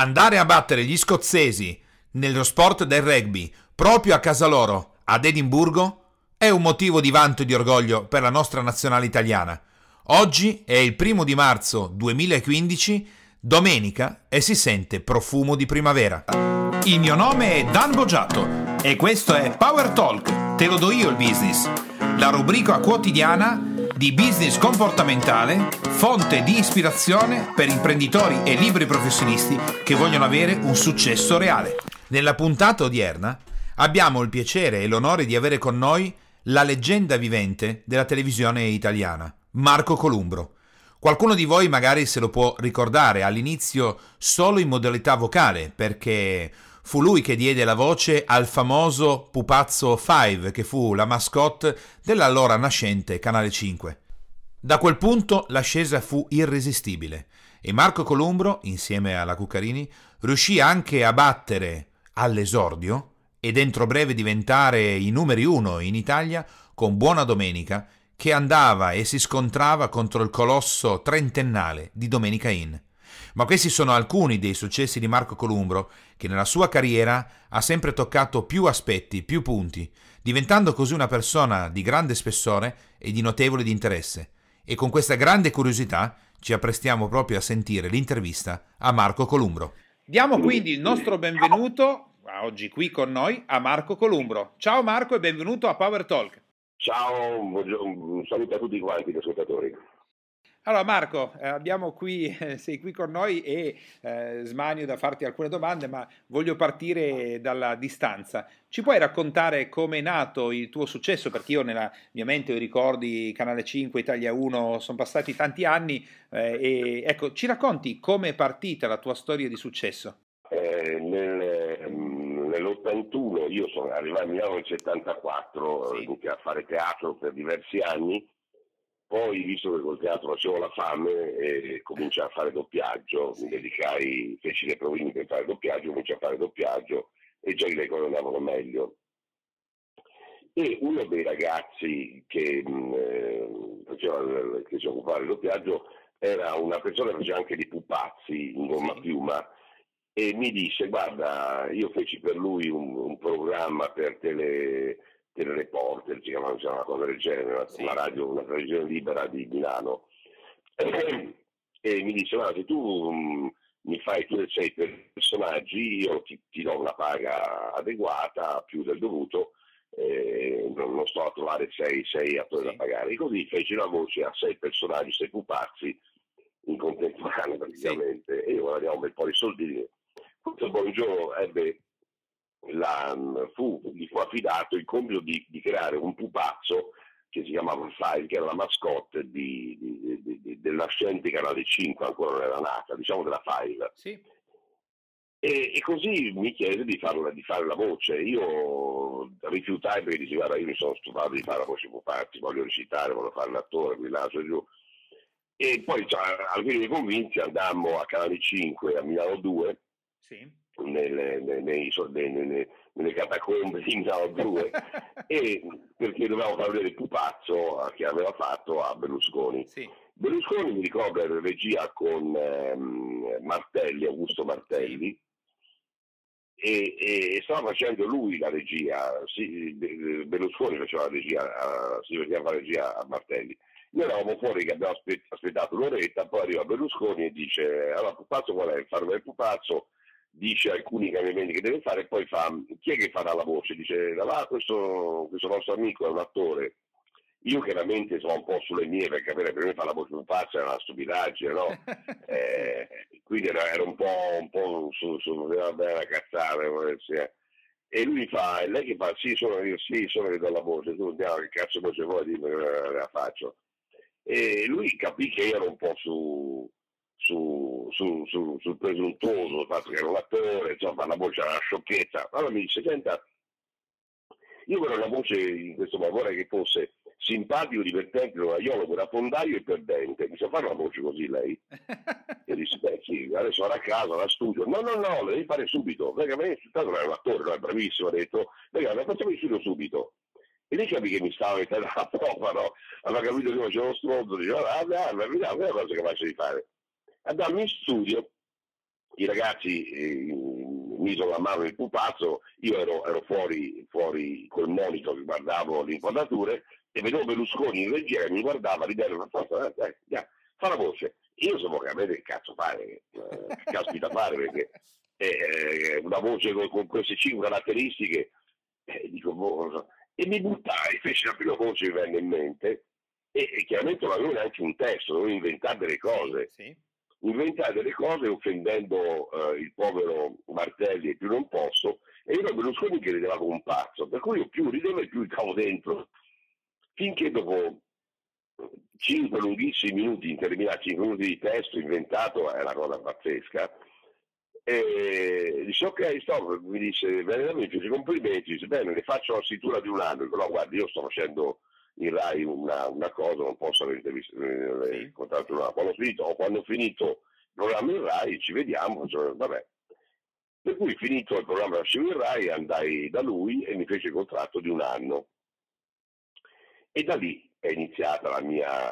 Andare a battere gli scozzesi nello sport del rugby proprio a casa loro, ad Edimburgo, è un motivo di vanto e di orgoglio per la nostra nazionale italiana. Oggi è il primo di marzo 2015, domenica, e si sente profumo di primavera. Il mio nome è Dan Boggiato e questo è Power Talk, te lo do io il business, la rubrica quotidiana di business comportamentale, fonte di ispirazione per imprenditori e libri professionisti che vogliono avere un successo reale. Nella puntata odierna abbiamo il piacere e l'onore di avere con noi la leggenda vivente della televisione italiana, Marco Columbro. Qualcuno di voi magari se lo può ricordare all'inizio solo in modalità vocale, perché fu lui che diede la voce al famoso pupazzo Five, che fu la mascotte dell'allora nascente Canale 5. Da quel punto l'ascesa fu irresistibile e Marco Columbro, insieme alla Cuccarini, riuscì anche a battere all'esordio e dentro breve diventare i numeri uno in Italia con Buona Domenica che andava e si scontrava contro il colosso trentennale di Domenica Inn. Ma questi sono alcuni dei successi di Marco Columbro che nella sua carriera ha sempre toccato più aspetti, più punti, diventando così una persona di grande spessore e di notevole di interesse. E con questa grande curiosità ci apprestiamo proprio a sentire l'intervista a Marco Columbro. Diamo quindi il nostro benvenuto oggi qui con noi a Marco Columbro. Ciao Marco e benvenuto a Power Talk. Ciao, un saluto a tutti quanti gli ascoltatori. Allora Marco, eh, abbiamo qui, eh, sei qui con noi e eh, smanio da farti alcune domande, ma voglio partire dalla distanza. Ci puoi raccontare come è nato il tuo successo? Perché io nella mia mente ho i ricordi Canale 5, Italia 1, sono passati tanti anni eh, e ecco, ci racconti come è partita la tua storia di successo? Eh, nel, nell'81 io sono arrivato a Milano nel 74, sì. a fare teatro per diversi anni, poi visto che col teatro facevo la fame e cominciai a fare doppiaggio, mi dedicai, feci le provini per fare doppiaggio, cominciai a fare doppiaggio e già le cose andavano meglio. E uno dei ragazzi che, mh, eh, faceva, che si occupava del doppiaggio era una persona che faceva anche di pupazzi in gomma piuma e mi disse guarda io feci per lui un, un programma per tele, telereporter si chiamava una cosa del genere una, sì. una radio una televisione libera di Milano e mi guarda se tu um, mi fai tu e sei personaggi io ti, ti, do una paga adeguata più del dovuto eh, non, non, sto a trovare sei, sei attori sì. da pagare e così feci la voce a sei personaggi sei pupazzi in contemporanea praticamente sì. e io guadagniamo un bel po' di soldi questo Bongiorno ebbe la, fu, gli fu affidato il compito di, di, creare un pupazzo che si chiamava File, che era la mascotte di, di, di, dell'ascente Canale 5, ancora non era nata, diciamo della File. Sì. E, e, così mi chiese di, farla, di, fare la voce. Io rifiutai perché dicevo, guarda, io mi sono stufato di fare la voce pupazzi, voglio recitare, voglio fare l'attore, mi lascio giù. E poi, cioè, alcuni miei convinti, andammo a Canale 5, a Milano 2, sì. Nelle, nei, nei, nelle, catacombe di Milano 2 e perché dovevamo far vedere il pupazzo che aveva fatto a Berlusconi. Sì. Berlusconi mi ricorda in regia con ehm, Martelli, Augusto Martelli. E, e, stava facendo lui la regia, sì, Berlusconi faceva la regia, si faceva la regia a Martelli. Noi eravamo fuori che abbiamo aspettato un'oretta, poi arriva Berlusconi e dice, allora pupazzo qual è? Il pupazzo dice alcuni cambiamenti che deve fare e poi fa chi è che farà la voce? Dice ah, questo, questo nostro amico è un attore io chiaramente sono un po' sulle mie per capire per me fare la voce un pazzo è una stupidaggine no? eh, quindi era, era, un po', un po su, su vabbè una cazzata eh. e lui fa e lei che fa sì sono io sì sono che do la voce tu andiamo che cazzo voce vuoi dimmi la faccio e lui capì che ero un po' su su, su, su, sul presuntuoso, il fatto che era un attore, insomma la voce era una sciocchezza. Allora mi dice, senta, io vorrei una voce in questo modo, vorrei che fosse simpatico, divertente, noiolo, rafondaio e perdente. Mi sa fare una voce così lei? e disse, beh sì, adesso vado a casa, la studio. No, no, no, le devi fare subito. Perché a me tanto era un attore, è bravissimo, ha detto, perché la facciamo in studio subito. E lei capì che mi stava mettendo la prova, no? Aveva capito che facevo lo stronzo, diceva, ah, ah, ah, è una cosa capace di fare andammo in studio i ragazzi eh, misero la mano nel pupazzo, io ero, ero fuori, fuori col monitor guardavo le inquadrature e vedevo Berlusconi in regia che mi guardava, ridere una forza, eh, eh, fa la voce. Io so che a me che cazzo fare, eh, caspita fare, perché eh, una voce con, con, queste cinque caratteristiche, eh, dico, boh, e mi buttai, feci la prima voce che venne in mente, e, e chiaramente non avevo neanche un testo, dovevo inventare delle cose. Sì, sì. Inventare delle cose offendendo eh, il povero Martelli e più non posso, e io Berlusconi che rideva come un pazzo, per cui io più ridevo e più stavo dentro, finché dopo 5 lunghissimi minuti, interminati 5 minuti di testo inventato, è una cosa pazzesca, e dice ok stop, mi dice veramente complimenti, dice bene ne faccio la scrittura di un anno, dico no guarda io sto facendo in Rai una, una cosa, non posso avere eh, sì. contratto una. Quando ho finito, o quando ho finito il programma in Rai ci vediamo, cioè, vabbè. Per cui finito il programma in Rai andai da lui e mi fece il contratto di un anno. E da lì è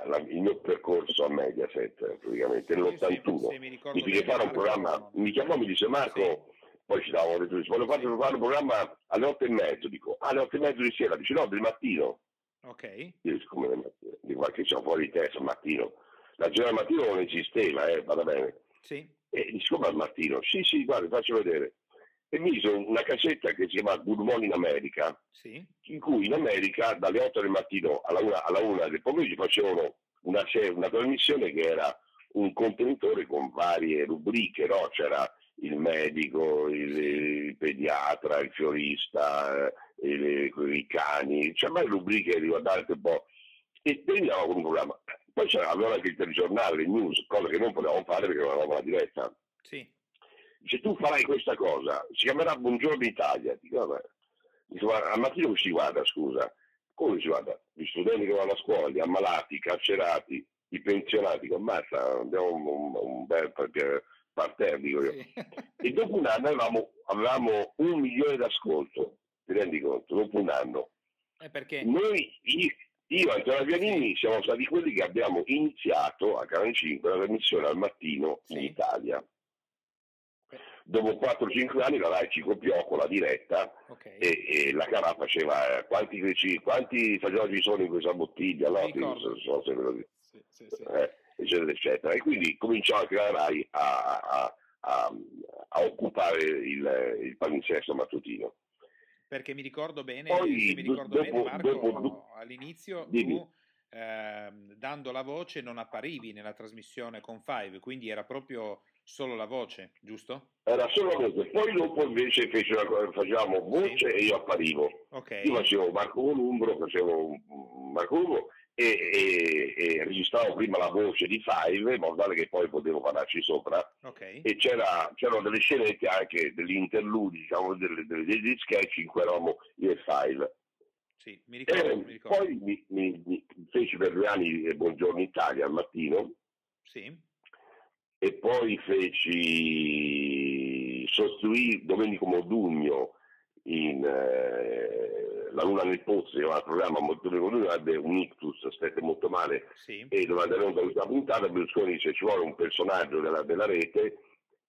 la, il mio percorso a Mediaset, praticamente nell'81. Sì, mi, mi fece fare un programma, mi chiamò e mi disse Marco, sì. poi ci le tue voglio fare un programma alle otto e mezzo, dico, alle otto e mezzo di sera, dice no, del mattino. Ok. Io dico, come del mattino? Dico, ma che c'ho fuori di testa al mattino? La giornata al mattino non esisteva, eh, vada bene. Sì. E dice, come al mattino? Sì, sì, guarda, faccio vedere e mise una cassetta che si chiama Good Morning America, sì. in cui in America dalle 8 del mattino alla 1, alla 1 del pomeriggio facevano una, una, trasmissione che era un contenitore con varie rubriche, no? c'era il medico, il, il, pediatra, il fiorista, il, i cani, c'erano varie rubriche riguardanti un po' e terminava con un programma. Poi c'era anche il telegiornale, le news, cosa che non potevamo fare perché non eravamo a diretta. Sì se tu farai questa cosa, si chiamerà Buongiorno Italia. Dico, vabbè. Dico, guarda, al mattino si guarda, scusa, come si guarda? Gli studenti che vanno a scuola, gli ammalati, i carcerati, i pensionati, dico, ammazza, abbiamo un, un, un bel parterre, io. Sì. E dopo un anno avevamo, avevamo un milione d'ascolto, ti rendi conto? Dopo un anno. Eh perché? Noi, io, io e Antonio Pianini siamo stati quelli che abbiamo iniziato a Canale 5 la trasmissione al mattino sì. in Italia dopo 4-5 anni la Rai ci copiò con la diretta okay. e, e, la Carà faceva eh, quanti, quanti fagioli sono in questa bottiglia, no? so, so lo dico. Sì, sì, sì. Eh, eccetera, eccetera. E quindi cominciò anche la Rai a, a, a, a occupare il, il palinsesto mattutino. Perché mi ricordo bene, Poi, mi ricordo dopo, bene Marco, dopo, all'inizio dimmi. tu eh, dando la voce non apparivi nella trasmissione con Five, quindi era proprio solo la voce, giusto? Era solo la voce, poi dopo invece facevamo voce sì. e io apparivo. Okay. Io facevo Marco Columbro, facevo Marco Columbro e, e, e, registravo prima la voce di Five in modo tale che poi potevo parlarci sopra. Okay. E c'era, c'erano delle scenette anche degli interludi, diciamo, delle, delle, degli sketch in cui eravamo io e Five. Sì, mi ricordo, mi ricordo. Poi mi, mi, mi, feci per due anni Buongiorno Italia al mattino. Sì e poi feci sostituì Domenico Modugno in eh, La Luna nel Pozzo, che era un programma molto Modugno ebbe un ictus, stette molto male sì. e durante questa puntata Berlusconi dice ci vuole un personaggio della, della rete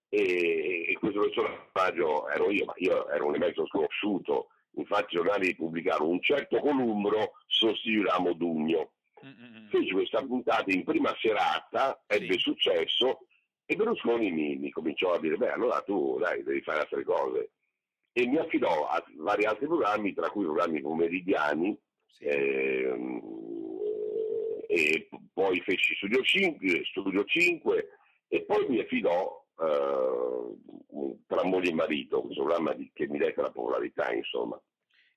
e, e, questo personaggio ero io, ma io ero un evento sconosciuto, infatti i giornali pubblicarono un certo Columbro sostituirà Modugno. Mm-hmm. Feci questa puntata in prima serata, ebbe sì. successo e Berlusconi mi, mi, cominciò a dire, beh allora tu dai, devi fare altre cose. E mi affidò a vari altri programmi, tra cui programmi pomeridiani, sì. eh, e poi feci Studio 5, Studio 5 e poi mi affidò eh, tra moglie e marito, questo programma di, che mi dette la popolarità, insomma.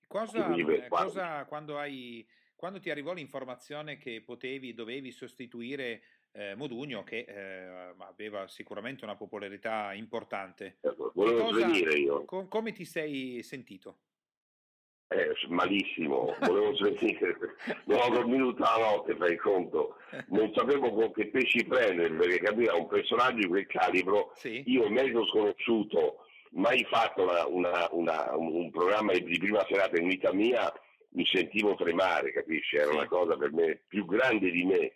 Cosa, eh, cosa quando, hai, quando ti arrivò l'informazione che potevi, dovevi sostituire eh, Modugno che eh, aveva sicuramente una popolarità importante. Eh, volevo cosa, svenire io. Com- come ti sei sentito? Eh, malissimo, volevo svenire, non ho dormito tutta la notte, fai conto, non sapevo con che pesci prendere, perché capiva un personaggio di quel calibro, sì. io mezzo sconosciuto, mai fatto una, una, una, un programma di prima serata in vita mia, mi sentivo tremare, capisci? Era sì. una cosa per me più grande di me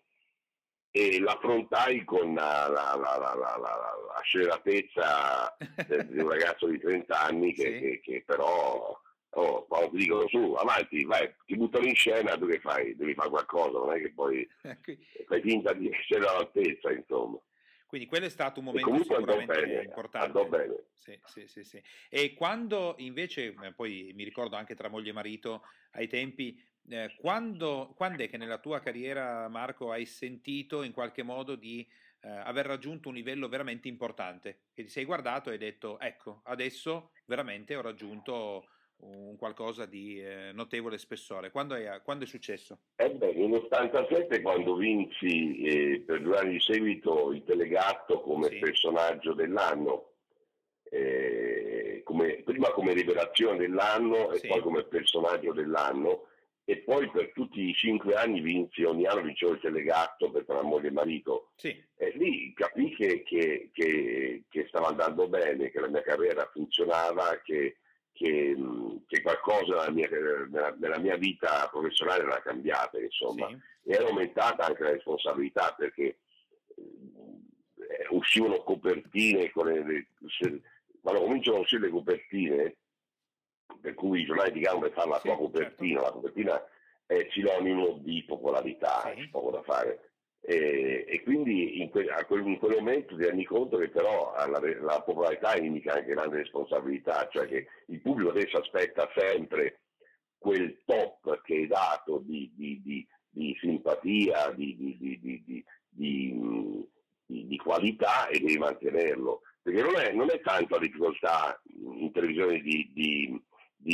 e l'affrontai con la, la, la, la scelatezza di un ragazzo di 30 anni che, sì. che, che però oh, ti dicono su, avanti, vai, ti buttano in scena, tu che fai? Devi fare qualcosa, non è che poi fai finta di essere all'altezza, insomma. Quindi quello è stato un momento sicuramente bene, importante. Bene. Sì, sì, sì, sì. E quando invece, eh, poi mi ricordo anche tra moglie e marito ai tempi, eh, quando, quando, è che nella tua carriera, Marco, hai sentito in qualche modo di eh, aver raggiunto un livello veramente importante? Che ti sei guardato e hai detto, ecco, adesso veramente ho raggiunto un qualcosa di eh, notevole spessore. Quando è, quando è successo? Eh beh, nel 87 quando vinsi eh, per due anni di seguito il Telegatto come sì. personaggio dell'anno, eh, come, prima come rivelazione dell'anno e sì. poi come personaggio dell'anno, e poi per tutti i cinque anni vinsi, ogni anno vincevo il telegatto per la moglie e marito. Sì. E lì capì che, che, che, che, stava andando bene, che la mia carriera funzionava, che, che qualcosa nella mia, nella, nella mia, vita professionale era cambiata, insomma. Sì. E era aumentata anche la responsabilità perché eh, uscivano copertine, le, se, quando cominciano a uscire le copertine, per cui i giornali di gambe fanno la sì, sua copertina, certo. la copertina è sinonimo di popolarità, sì. c'è poco da fare. E, e quindi in, que, quel, in, quel, momento ti rendi conto che però la, la, popolarità indica anche grande responsabilità, cioè che il pubblico adesso aspetta sempre quel top che è dato di, di, di, di simpatia, di, qualità e devi mantenerlo. Perché non è, non è tanto la difficoltà in televisione di, di,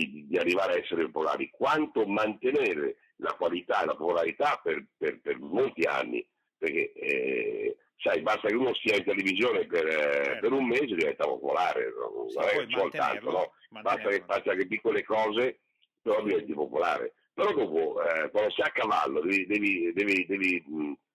di, arrivare a essere popolari, quanto mantenere la qualità e la popolarità per, per, per molti anni, perché eh, sai, basta che uno sia in televisione per, eh, certo. per un mese diventa popolare, non è che no? basta che faccia che piccole cose, però diventi popolare. Però dopo, eh, quando sei a cavallo, devi, devi, devi, devi,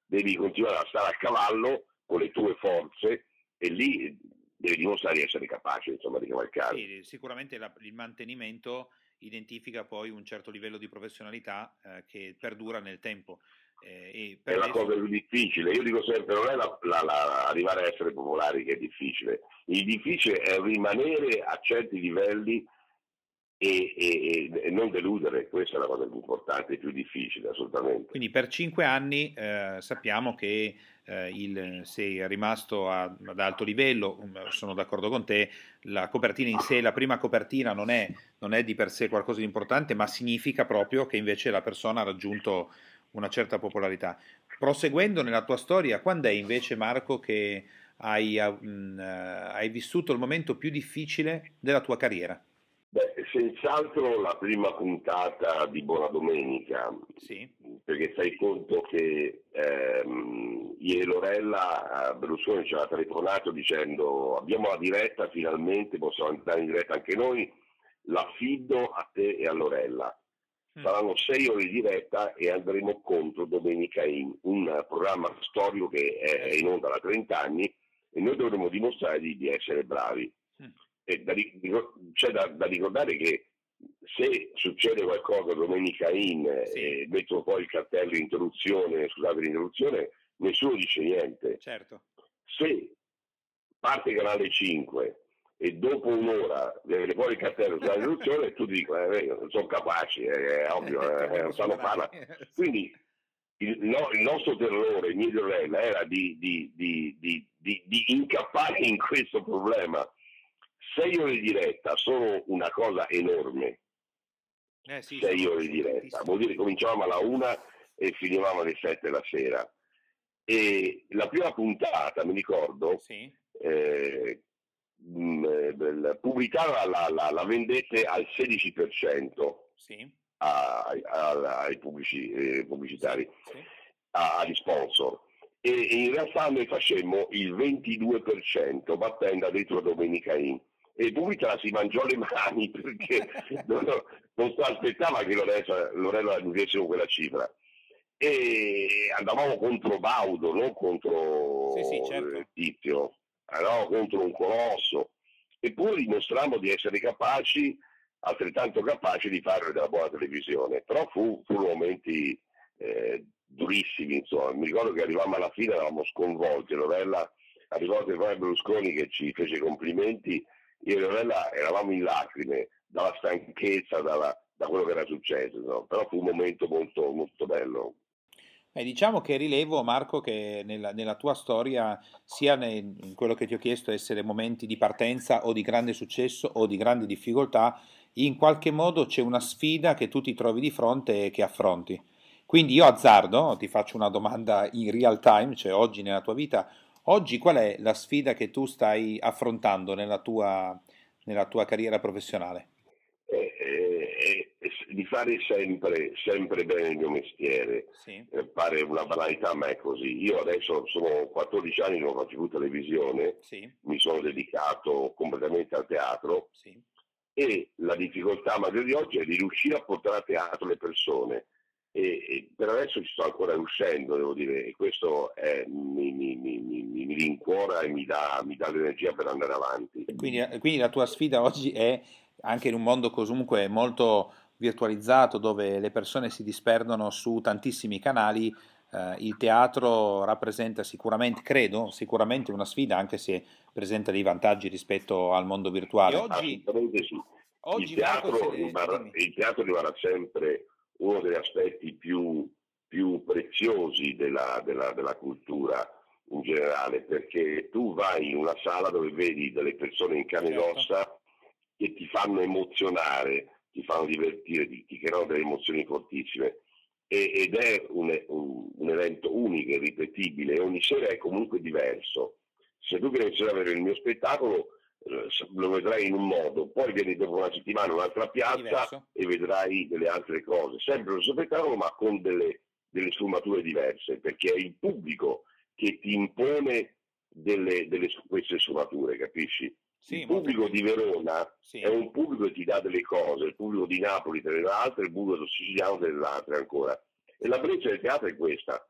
devi continuare a stare a cavallo con le tue forze e lì devi dimostrare di essere capace insomma, di cavalcare. Sì, sicuramente la, il mantenimento identifica poi un certo livello di professionalità eh, che perdura nel tempo. Eh, è la cosa più difficile, io dico sempre, non è la, la, la, arrivare a essere popolari che è difficile, il difficile è rimanere a certi livelli e, e, e, non deludere, questa è la cosa più importante e più difficile assolutamente. Quindi per cinque anni eh, sappiamo che eh, il, sei rimasto a, ad alto livello, um, sono d'accordo con te, la copertina in sé, la prima copertina non è, non è di per sé qualcosa di importante, ma significa proprio che invece la persona ha raggiunto una certa popolarità. Proseguendo nella tua storia, quando è invece Marco che hai, uh, hai vissuto il momento più difficile della tua carriera? Beh, senz'altro la prima puntata di Buona Domenica, sì. perché fai conto che ehm, ieri Lorella Berlusconi ci ha telefonato dicendo abbiamo la diretta finalmente, possiamo andare in diretta anche noi, l'affido a te e a Lorella. Mm. Saranno sei ore di diretta e andremo contro Domenica In, un programma storico che è in onda da 30 anni e noi dovremo dimostrare di, di essere bravi. Mm da, c'è da, da, ricordare che se succede qualcosa domenica in sì. e mettono poi il cartello di interruzione, scusate l'interruzione, nessuno dice niente. Certo. Se parte canale 5 e dopo un'ora viene fuori il cartello sulla interruzione, tu dici, eh, sono capaci, è ovvio, eh, non sanno fare. Quindi il, no, il, nostro terrore, il mio terrore era di, di, di, di incappare in questo problema sei ore di diretta sono una cosa enorme. Eh sì, sei ore di diretta, vuol dire che cominciavamo alla una e finivamo alle sette la sera. E la prima puntata, mi ricordo, sì. eh, pubblicava la, la, la, vendette al 16% sì. a, a, ai pubblici, eh, pubblicitari, sì. agli sponsor. E, e, in realtà noi facemmo il 22% battendo addirittura Domenica In e Dumitra si mangiò le mani perché non, non aspettava che Lorella, Lorella aggiungessero quella cifra. E andavamo contro Baudo, non contro sì, sì, certo. il Tizio, andavamo contro un colosso. Eppure dimostrammo di essere capaci, altrettanto capaci di fare della buona televisione. Però fu, furono momenti eh, durissimi, insomma. Mi ricordo che arrivavamo alla fine, eravamo sconvolti, Rovella arrivò poi Berlusconi che ci fece complimenti, io e Rovella eravamo in lacrime dalla stanchezza, dalla, da quello che era successo, no? però fu un momento molto, molto bello. Eh, diciamo che rilevo, Marco, che nella, nella tua storia, sia nel, in quello che ti ho chiesto, essere momenti di partenza o di grande successo o di grande difficoltà, in qualche modo c'è una sfida che tu ti trovi di fronte e che affronti. Quindi io azzardo, ti faccio una domanda in real time, cioè oggi nella tua vita, oggi qual è la sfida che tu stai affrontando nella tua, nella tua carriera professionale? Eh, eh, eh, di fare sempre, sempre bene il mio mestiere, sì. Eh, pare una banalità ma è così. Io adesso sono 14 anni non faccio più televisione, sì. mi sono dedicato completamente al teatro sì. e la difficoltà maggiore di oggi è di riuscire a portare a teatro le persone e, e per adesso ci sto ancora riuscendo, devo dire, e questo è, mi, mi, mi, mi, rincuora e mi dà, mi dà l'energia per andare avanti. Quindi, quindi la tua sfida oggi è anche in un mondo comunque molto virtualizzato dove le persone si disperdono su tantissimi canali, eh, il teatro rappresenta sicuramente, credo, sicuramente una sfida anche se presenta dei vantaggi rispetto al mondo virtuale. E oggi, sì. oggi il, teatro rimarrà, il teatro rimarrà sempre uno degli aspetti più, più preziosi della, della, della, cultura in generale, perché tu vai in una sala dove vedi delle persone in carne certo. ed ossa che ti fanno emozionare, ti fanno divertire, ti, ti creano delle emozioni fortissime e, ed è un, un, un, evento unico e ripetibile, ogni sera è comunque diverso. Se tu vieni a vedere il mio spettacolo, lo vedrai in un modo, poi vieni dopo una settimana in un'altra piazza Diverso. e vedrai delle altre cose, sempre lo stesso spettacolo ma con delle, delle sfumature diverse, perché è il pubblico che ti impone delle, delle, queste sfumature, capisci? Sì, il pubblico di Verona sì. è un pubblico che ti dà delle cose, il pubblico di Napoli te ne dà altre, il pubblico siciliano dà altre ancora. E la breccia del teatro è questa,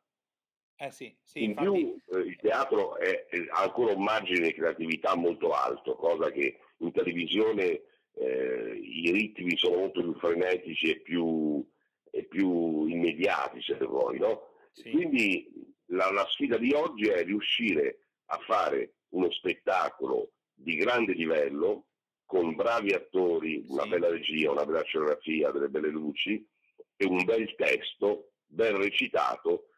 eh sì, sì, in infatti... più eh, il teatro è, è, ha ancora un margine di creatività molto alto, cosa che in televisione eh, i ritmi sono molto più frenetici e più, e più immediati, se vuoi. No? Sì. Quindi la, la sfida di oggi è riuscire a fare uno spettacolo di grande livello, con bravi attori, una sì. bella regia, una bella scenografia, delle belle luci e un bel testo ben recitato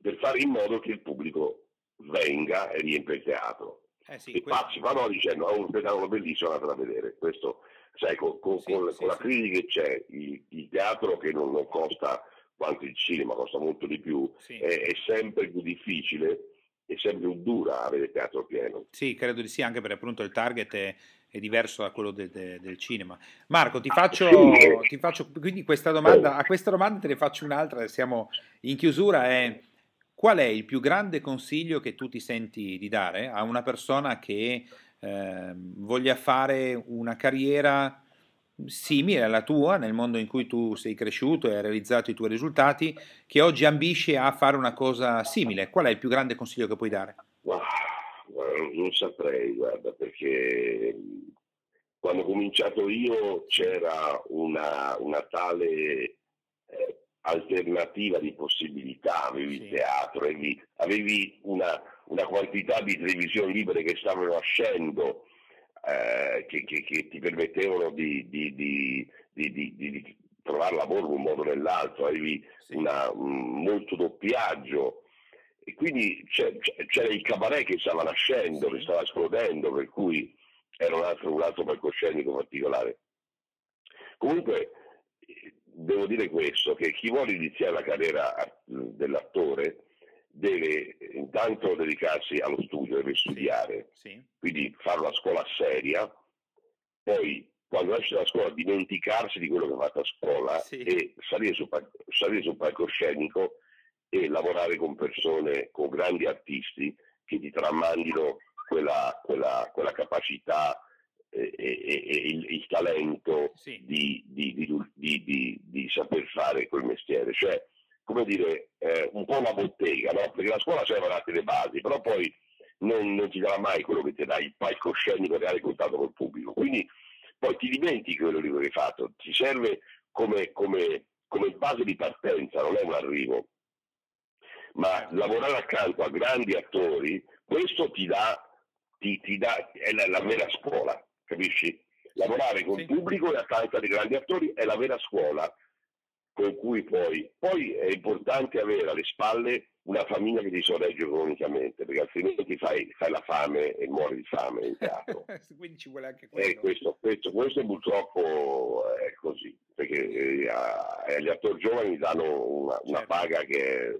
per fare in modo che il pubblico venga e riempia il teatro. Eh sì, e questo... passi vanno dicendo ha un spettacolo bellissimo, andatelo a vedere. Questo, sai, con, con, sì, con, sì, con la crisi che c'è, il, il teatro che non, non, costa quanto il cinema, costa molto di più, è, è sempre più difficile è sempre più dura avere teatro pieno. Sì, credo di sì, anche perché appunto il target è, è diverso da quello de, de, del cinema. Marco, ti faccio, ti faccio, quindi questa domanda, a questa domanda te ne faccio un'altra, siamo in chiusura, è qual è il più grande consiglio che tu ti senti di dare a una persona che eh, voglia fare una carriera simile alla tua, nel mondo in cui tu sei cresciuto e hai realizzato i tuoi risultati, che oggi ambisce a fare una cosa simile? Qual è il più grande consiglio che puoi dare? Non saprei, guarda, perché quando ho cominciato io c'era una, una tale eh, alternativa di possibilità, avevi sì. teatro, avevi, avevi una, una, quantità di televisioni libere che stavano nascendo, eh, che, che, che, ti permettevano di, di, di, di, trovare lavoro in un modo o nell'altro, avevi sì. una, un, molto doppiaggio, e quindi c'era il cabaret che stava nascendo, che stava esplodendo, per cui era un altro, un altro palcoscenico particolare. Comunque devo dire questo, che chi vuole iniziare la carriera dell'attore deve intanto dedicarsi allo studio, deve studiare, sì, quindi fare una scuola seria, poi quando esce dalla scuola dimenticarsi di quello che ha fatto a scuola sì. e salire sul, salire sul palcoscenico e lavorare con persone, con grandi artisti che ti tramandino quella, quella, quella capacità e, e, e il, il, talento sì. di, di, di, di, saper fare quel mestiere. Cioè, come dire, eh, un po' una bottega, no? perché la scuola serve a le basi, però poi non, non, ti darà mai quello che ti dà il palcoscenico reale contatto col pubblico. Quindi poi ti dimentichi quello che hai fatto, ti serve come, come come base di partenza, non è un arrivo. Ma lavorare accanto a grandi attori, questo ti dà, ti, ti dà è la, la, vera scuola, capisci? Lavorare con il sì. pubblico e accanto a dei grandi attori è la vera scuola con cui poi, poi è importante avere alle spalle una famiglia che ti sorregge economicamente, perché altrimenti fai, fai, la fame e muori di fame in teatro. Quindi ci vuole anche quello. E questo, questo, questo purtroppo è così, perché eh, gli attori giovani danno una, una certo. paga che è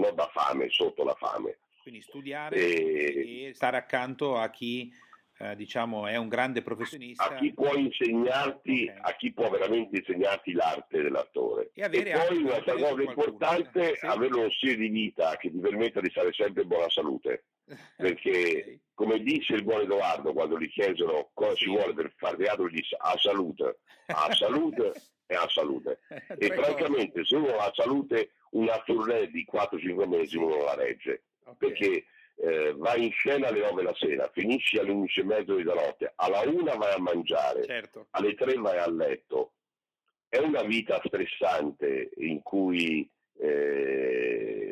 non da fame, sotto la fame. Quindi studiare e, e stare accanto a chi eh, diciamo, è un grande professionista. A chi può insegnarti, okay. a chi può veramente insegnarti l'arte dell'attore. E, e poi un'altra cosa importante, è sì. avere uno stile di vita che ti permetta di stare sempre in buona salute. Perché, okay. come dice il buon Edoardo, quando gli chiedono cosa sì. ci vuole per fare teatro, gli dice a salute, a salute e a salute. e francamente, se uno ha salute, una tournée di 4-5 mesi uno la regge. Okay. Perché eh, vai in scena alle 9 la sera, finisci alle 11 e mezzo di notte, alla 1 vai a mangiare, certo. alle 3 vai a letto. È una vita stressante in cui eh,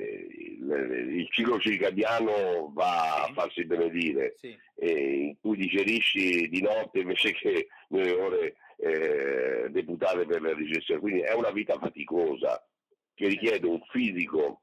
il ciclo circadiano va sì. a farsi benedire, sì. in cui digerisci di notte invece che nelle ore eh, deputate per la digestione. Quindi è una vita faticosa che richiede un fisico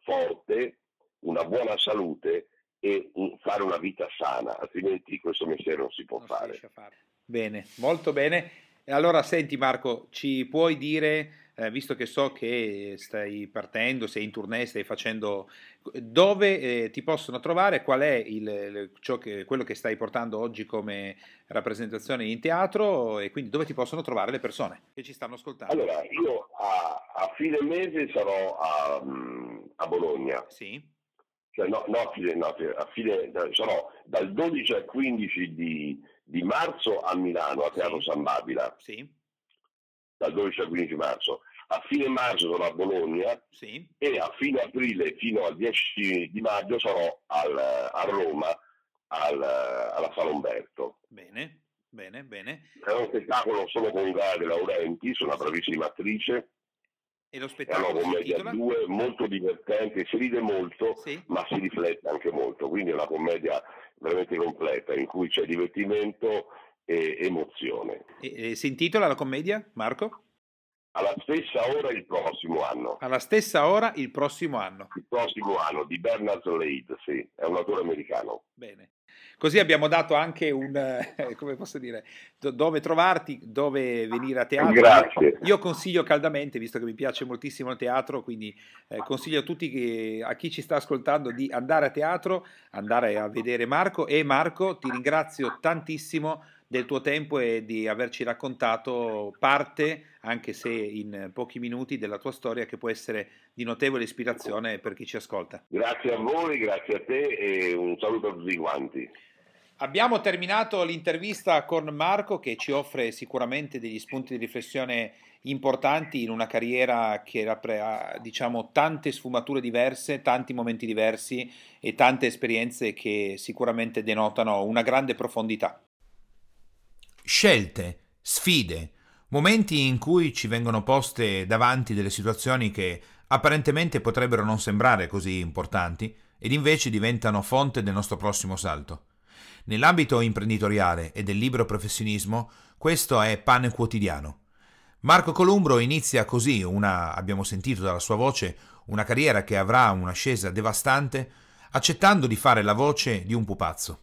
forte, una buona salute e fare una vita sana, altrimenti questo mestiere non si può non fare. Si fare. Bene, molto bene. Allora, senti Marco, ci puoi dire, eh, visto che so che stai partendo, sei in tournée, stai facendo, dove eh, ti possono trovare, qual è il, che, quello che stai portando oggi come rappresentazione in teatro e quindi dove ti possono trovare le persone che ci stanno ascoltando? Allora, io a, a fine mese sarò a, a Bologna. Sì cioè no, no, a fine, no, a fine, sarò dal 12 al 15 di, di marzo a Milano, a Teatro sì. San Babila. Sì. Dal 12 al 15 marzo. A fine marzo sono a Bologna sì. e a fine aprile fino al 10 di maggio sarò al, a Roma al, alla Sala Umberto. Bene, bene, bene. È un spettacolo solo con Gaia De Laurenti, sono una bravissima attrice e lo spettacolo è una commedia due molto divertente, si ride molto, sì. ma si riflette anche molto, quindi è una commedia veramente completa in cui c'è divertimento e emozione. E, e si intitola la commedia, Marco? Alla stessa ora il prossimo anno. Alla stessa ora il prossimo anno. Il prossimo anno di Bernard Slade, sì, è un autore americano. Bene. Così abbiamo dato anche un, eh, come posso dire, dove trovarti, dove venire a teatro. Grazie. Io consiglio caldamente, visto che mi piace moltissimo il teatro, quindi eh, consiglio a tutti, che, a chi ci sta ascoltando, di andare a teatro, andare a vedere Marco. E Marco, ti ringrazio tantissimo del tuo tempo e di averci raccontato parte, anche se in pochi minuti, della tua storia che può essere di notevole ispirazione per chi ci ascolta. Grazie a voi, grazie a te e un saluto a tutti quanti. Abbiamo terminato l'intervista con Marco che ci offre sicuramente degli spunti di riflessione importanti in una carriera che ha diciamo, tante sfumature diverse, tanti momenti diversi e tante esperienze che sicuramente denotano una grande profondità. Scelte, sfide, momenti in cui ci vengono poste davanti delle situazioni che apparentemente potrebbero non sembrare così importanti ed invece diventano fonte del nostro prossimo salto. Nell'ambito imprenditoriale e del libero professionismo, questo è pane quotidiano. Marco Columbro inizia così una, abbiamo sentito dalla sua voce, una carriera che avrà un'ascesa devastante, accettando di fare la voce di un pupazzo.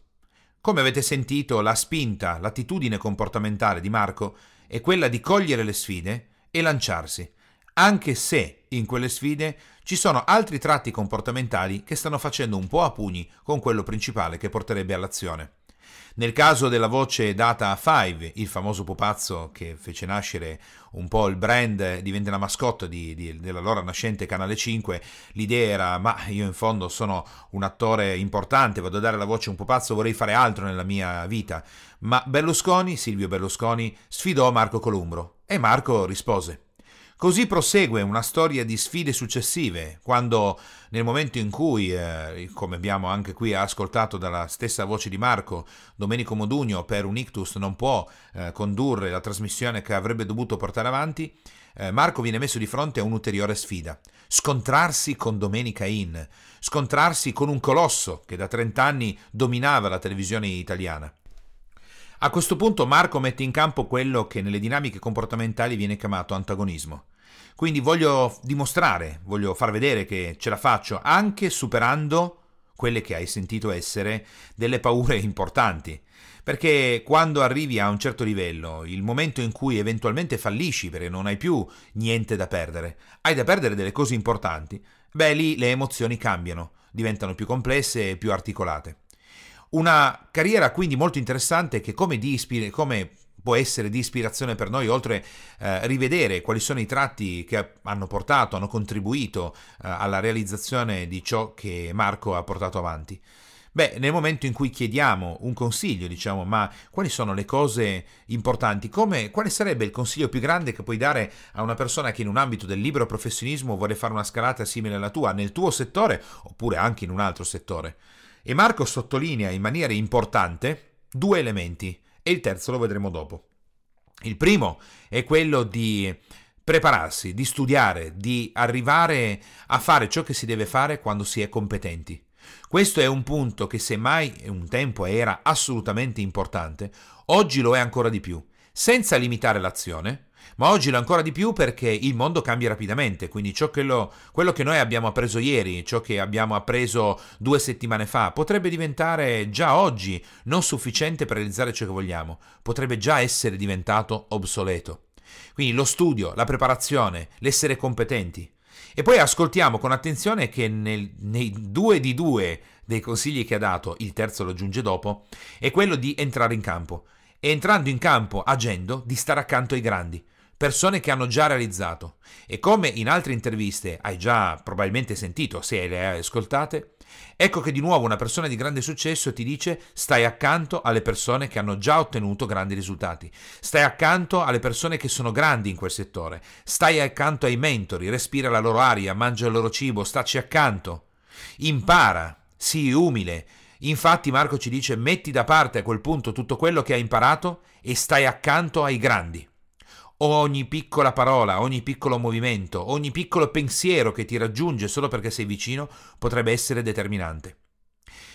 Come avete sentito, la spinta, l'attitudine comportamentale di Marco è quella di cogliere le sfide e lanciarsi, anche se in quelle sfide ci sono altri tratti comportamentali che stanno facendo un po' a pugni con quello principale che porterebbe all'azione. Nel caso della voce data a Five, il famoso pupazzo che fece nascere un po' il brand, diventa la mascotte di, di, dell'allora nascente Canale 5, l'idea era ma io in fondo sono un attore importante, vado a dare la voce a un pupazzo, vorrei fare altro nella mia vita. Ma Berlusconi, Silvio Berlusconi, sfidò Marco Columbro e Marco rispose. Così prosegue una storia di sfide successive, quando nel momento in cui, eh, come abbiamo anche qui ascoltato dalla stessa voce di Marco, Domenico Modugno per un ictus non può eh, condurre la trasmissione che avrebbe dovuto portare avanti, eh, Marco viene messo di fronte a un'ulteriore sfida, scontrarsi con Domenica In, scontrarsi con un colosso che da 30 anni dominava la televisione italiana. A questo punto Marco mette in campo quello che nelle dinamiche comportamentali viene chiamato antagonismo. Quindi voglio dimostrare, voglio far vedere che ce la faccio anche superando quelle che hai sentito essere delle paure importanti. Perché quando arrivi a un certo livello, il momento in cui eventualmente fallisci perché non hai più niente da perdere, hai da perdere delle cose importanti, beh lì le emozioni cambiano, diventano più complesse e più articolate. Una carriera quindi molto interessante che come, di ispir- come può essere di ispirazione per noi, oltre a eh, rivedere quali sono i tratti che hanno portato, hanno contribuito eh, alla realizzazione di ciò che Marco ha portato avanti. Beh, nel momento in cui chiediamo un consiglio, diciamo, ma quali sono le cose importanti? Come, quale sarebbe il consiglio più grande che puoi dare a una persona che in un ambito del libero professionismo vuole fare una scalata simile alla tua, nel tuo settore oppure anche in un altro settore? E Marco sottolinea in maniera importante due elementi e il terzo lo vedremo dopo. Il primo è quello di prepararsi, di studiare, di arrivare a fare ciò che si deve fare quando si è competenti. Questo è un punto che semmai un tempo era assolutamente importante, oggi lo è ancora di più, senza limitare l'azione, ma oggi lo ancora di più perché il mondo cambia rapidamente, quindi che lo, quello che noi abbiamo appreso ieri, ciò che abbiamo appreso due settimane fa, potrebbe diventare già oggi non sufficiente per realizzare ciò che vogliamo, potrebbe già essere diventato obsoleto. Quindi lo studio, la preparazione, l'essere competenti. E poi ascoltiamo con attenzione che nel, nei due di due dei consigli che ha dato, il terzo lo aggiunge dopo, è quello di entrare in campo. E entrando in campo, agendo, di stare accanto ai grandi persone che hanno già realizzato. E come in altre interviste hai già probabilmente sentito, se le hai ascoltate, ecco che di nuovo una persona di grande successo ti dice stai accanto alle persone che hanno già ottenuto grandi risultati, stai accanto alle persone che sono grandi in quel settore, stai accanto ai mentori, respira la loro aria, mangia il loro cibo, staci accanto, impara, sii umile. Infatti Marco ci dice metti da parte a quel punto tutto quello che hai imparato e stai accanto ai grandi ogni piccola parola, ogni piccolo movimento, ogni piccolo pensiero che ti raggiunge solo perché sei vicino potrebbe essere determinante.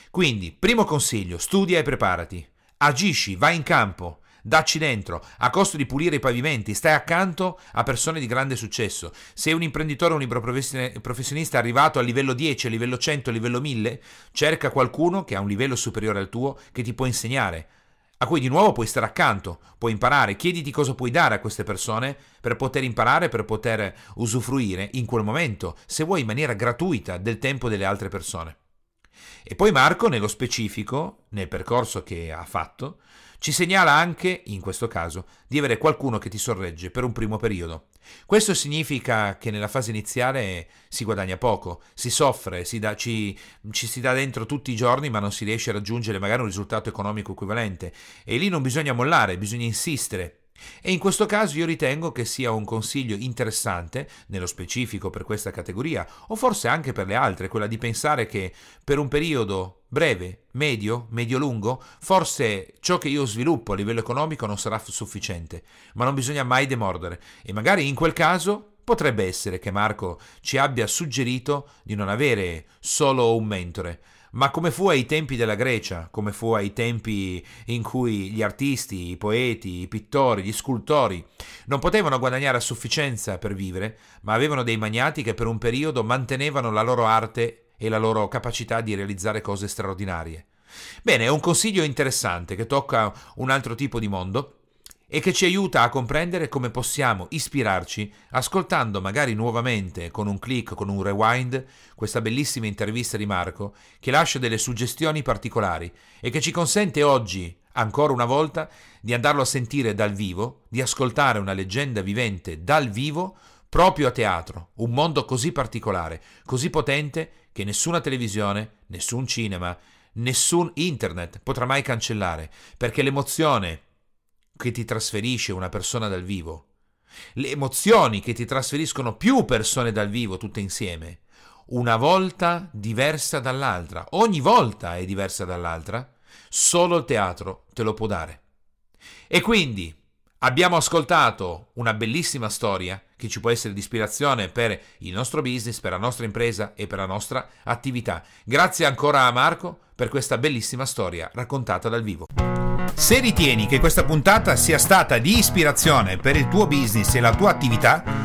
Quindi, primo consiglio, studia e preparati. Agisci, vai in campo, dacci dentro, a costo di pulire i pavimenti, stai accanto a persone di grande successo. Sei un imprenditore o un libro professionista arrivato a livello 10, a livello 100, a livello 1000, cerca qualcuno che ha un livello superiore al tuo che ti può insegnare a cui di nuovo puoi stare accanto, puoi imparare, chiediti cosa puoi dare a queste persone per poter imparare, per poter usufruire in quel momento, se vuoi in maniera gratuita, del tempo delle altre persone. E poi Marco, nello specifico, nel percorso che ha fatto, ci segnala anche, in questo caso, di avere qualcuno che ti sorregge per un primo periodo. Questo significa che nella fase iniziale si guadagna poco, si soffre, si dà, ci, ci, si dà dentro tutti i giorni ma non si riesce a raggiungere magari un risultato economico equivalente e lì non bisogna mollare, bisogna insistere e in questo caso io ritengo che sia un consiglio interessante, nello specifico per questa categoria, o forse anche per le altre, quella di pensare che per un periodo breve, medio, medio-lungo, forse ciò che io sviluppo a livello economico non sarà sufficiente, ma non bisogna mai demordere. E magari in quel caso potrebbe essere che Marco ci abbia suggerito di non avere solo un mentore, ma come fu ai tempi della Grecia, come fu ai tempi in cui gli artisti, i poeti, i pittori, gli scultori non potevano guadagnare a sufficienza per vivere, ma avevano dei magnati che per un periodo mantenevano la loro arte e la loro capacità di realizzare cose straordinarie. Bene, è un consiglio interessante che tocca un altro tipo di mondo e che ci aiuta a comprendere come possiamo ispirarci ascoltando magari nuovamente con un click, con un rewind, questa bellissima intervista di Marco che lascia delle suggestioni particolari e che ci consente oggi, ancora una volta, di andarlo a sentire dal vivo, di ascoltare una leggenda vivente dal vivo proprio a teatro, un mondo così particolare, così potente che nessuna televisione, nessun cinema, nessun internet potrà mai cancellare, perché l'emozione che ti trasferisce una persona dal vivo le emozioni che ti trasferiscono più persone dal vivo tutte insieme, una volta diversa dall'altra, ogni volta è diversa dall'altra, solo il teatro te lo può dare. E quindi abbiamo ascoltato una bellissima storia che ci può essere di ispirazione per il nostro business, per la nostra impresa e per la nostra attività. Grazie ancora a Marco per questa bellissima storia raccontata dal vivo. Se ritieni che questa puntata sia stata di ispirazione per il tuo business e la tua attività,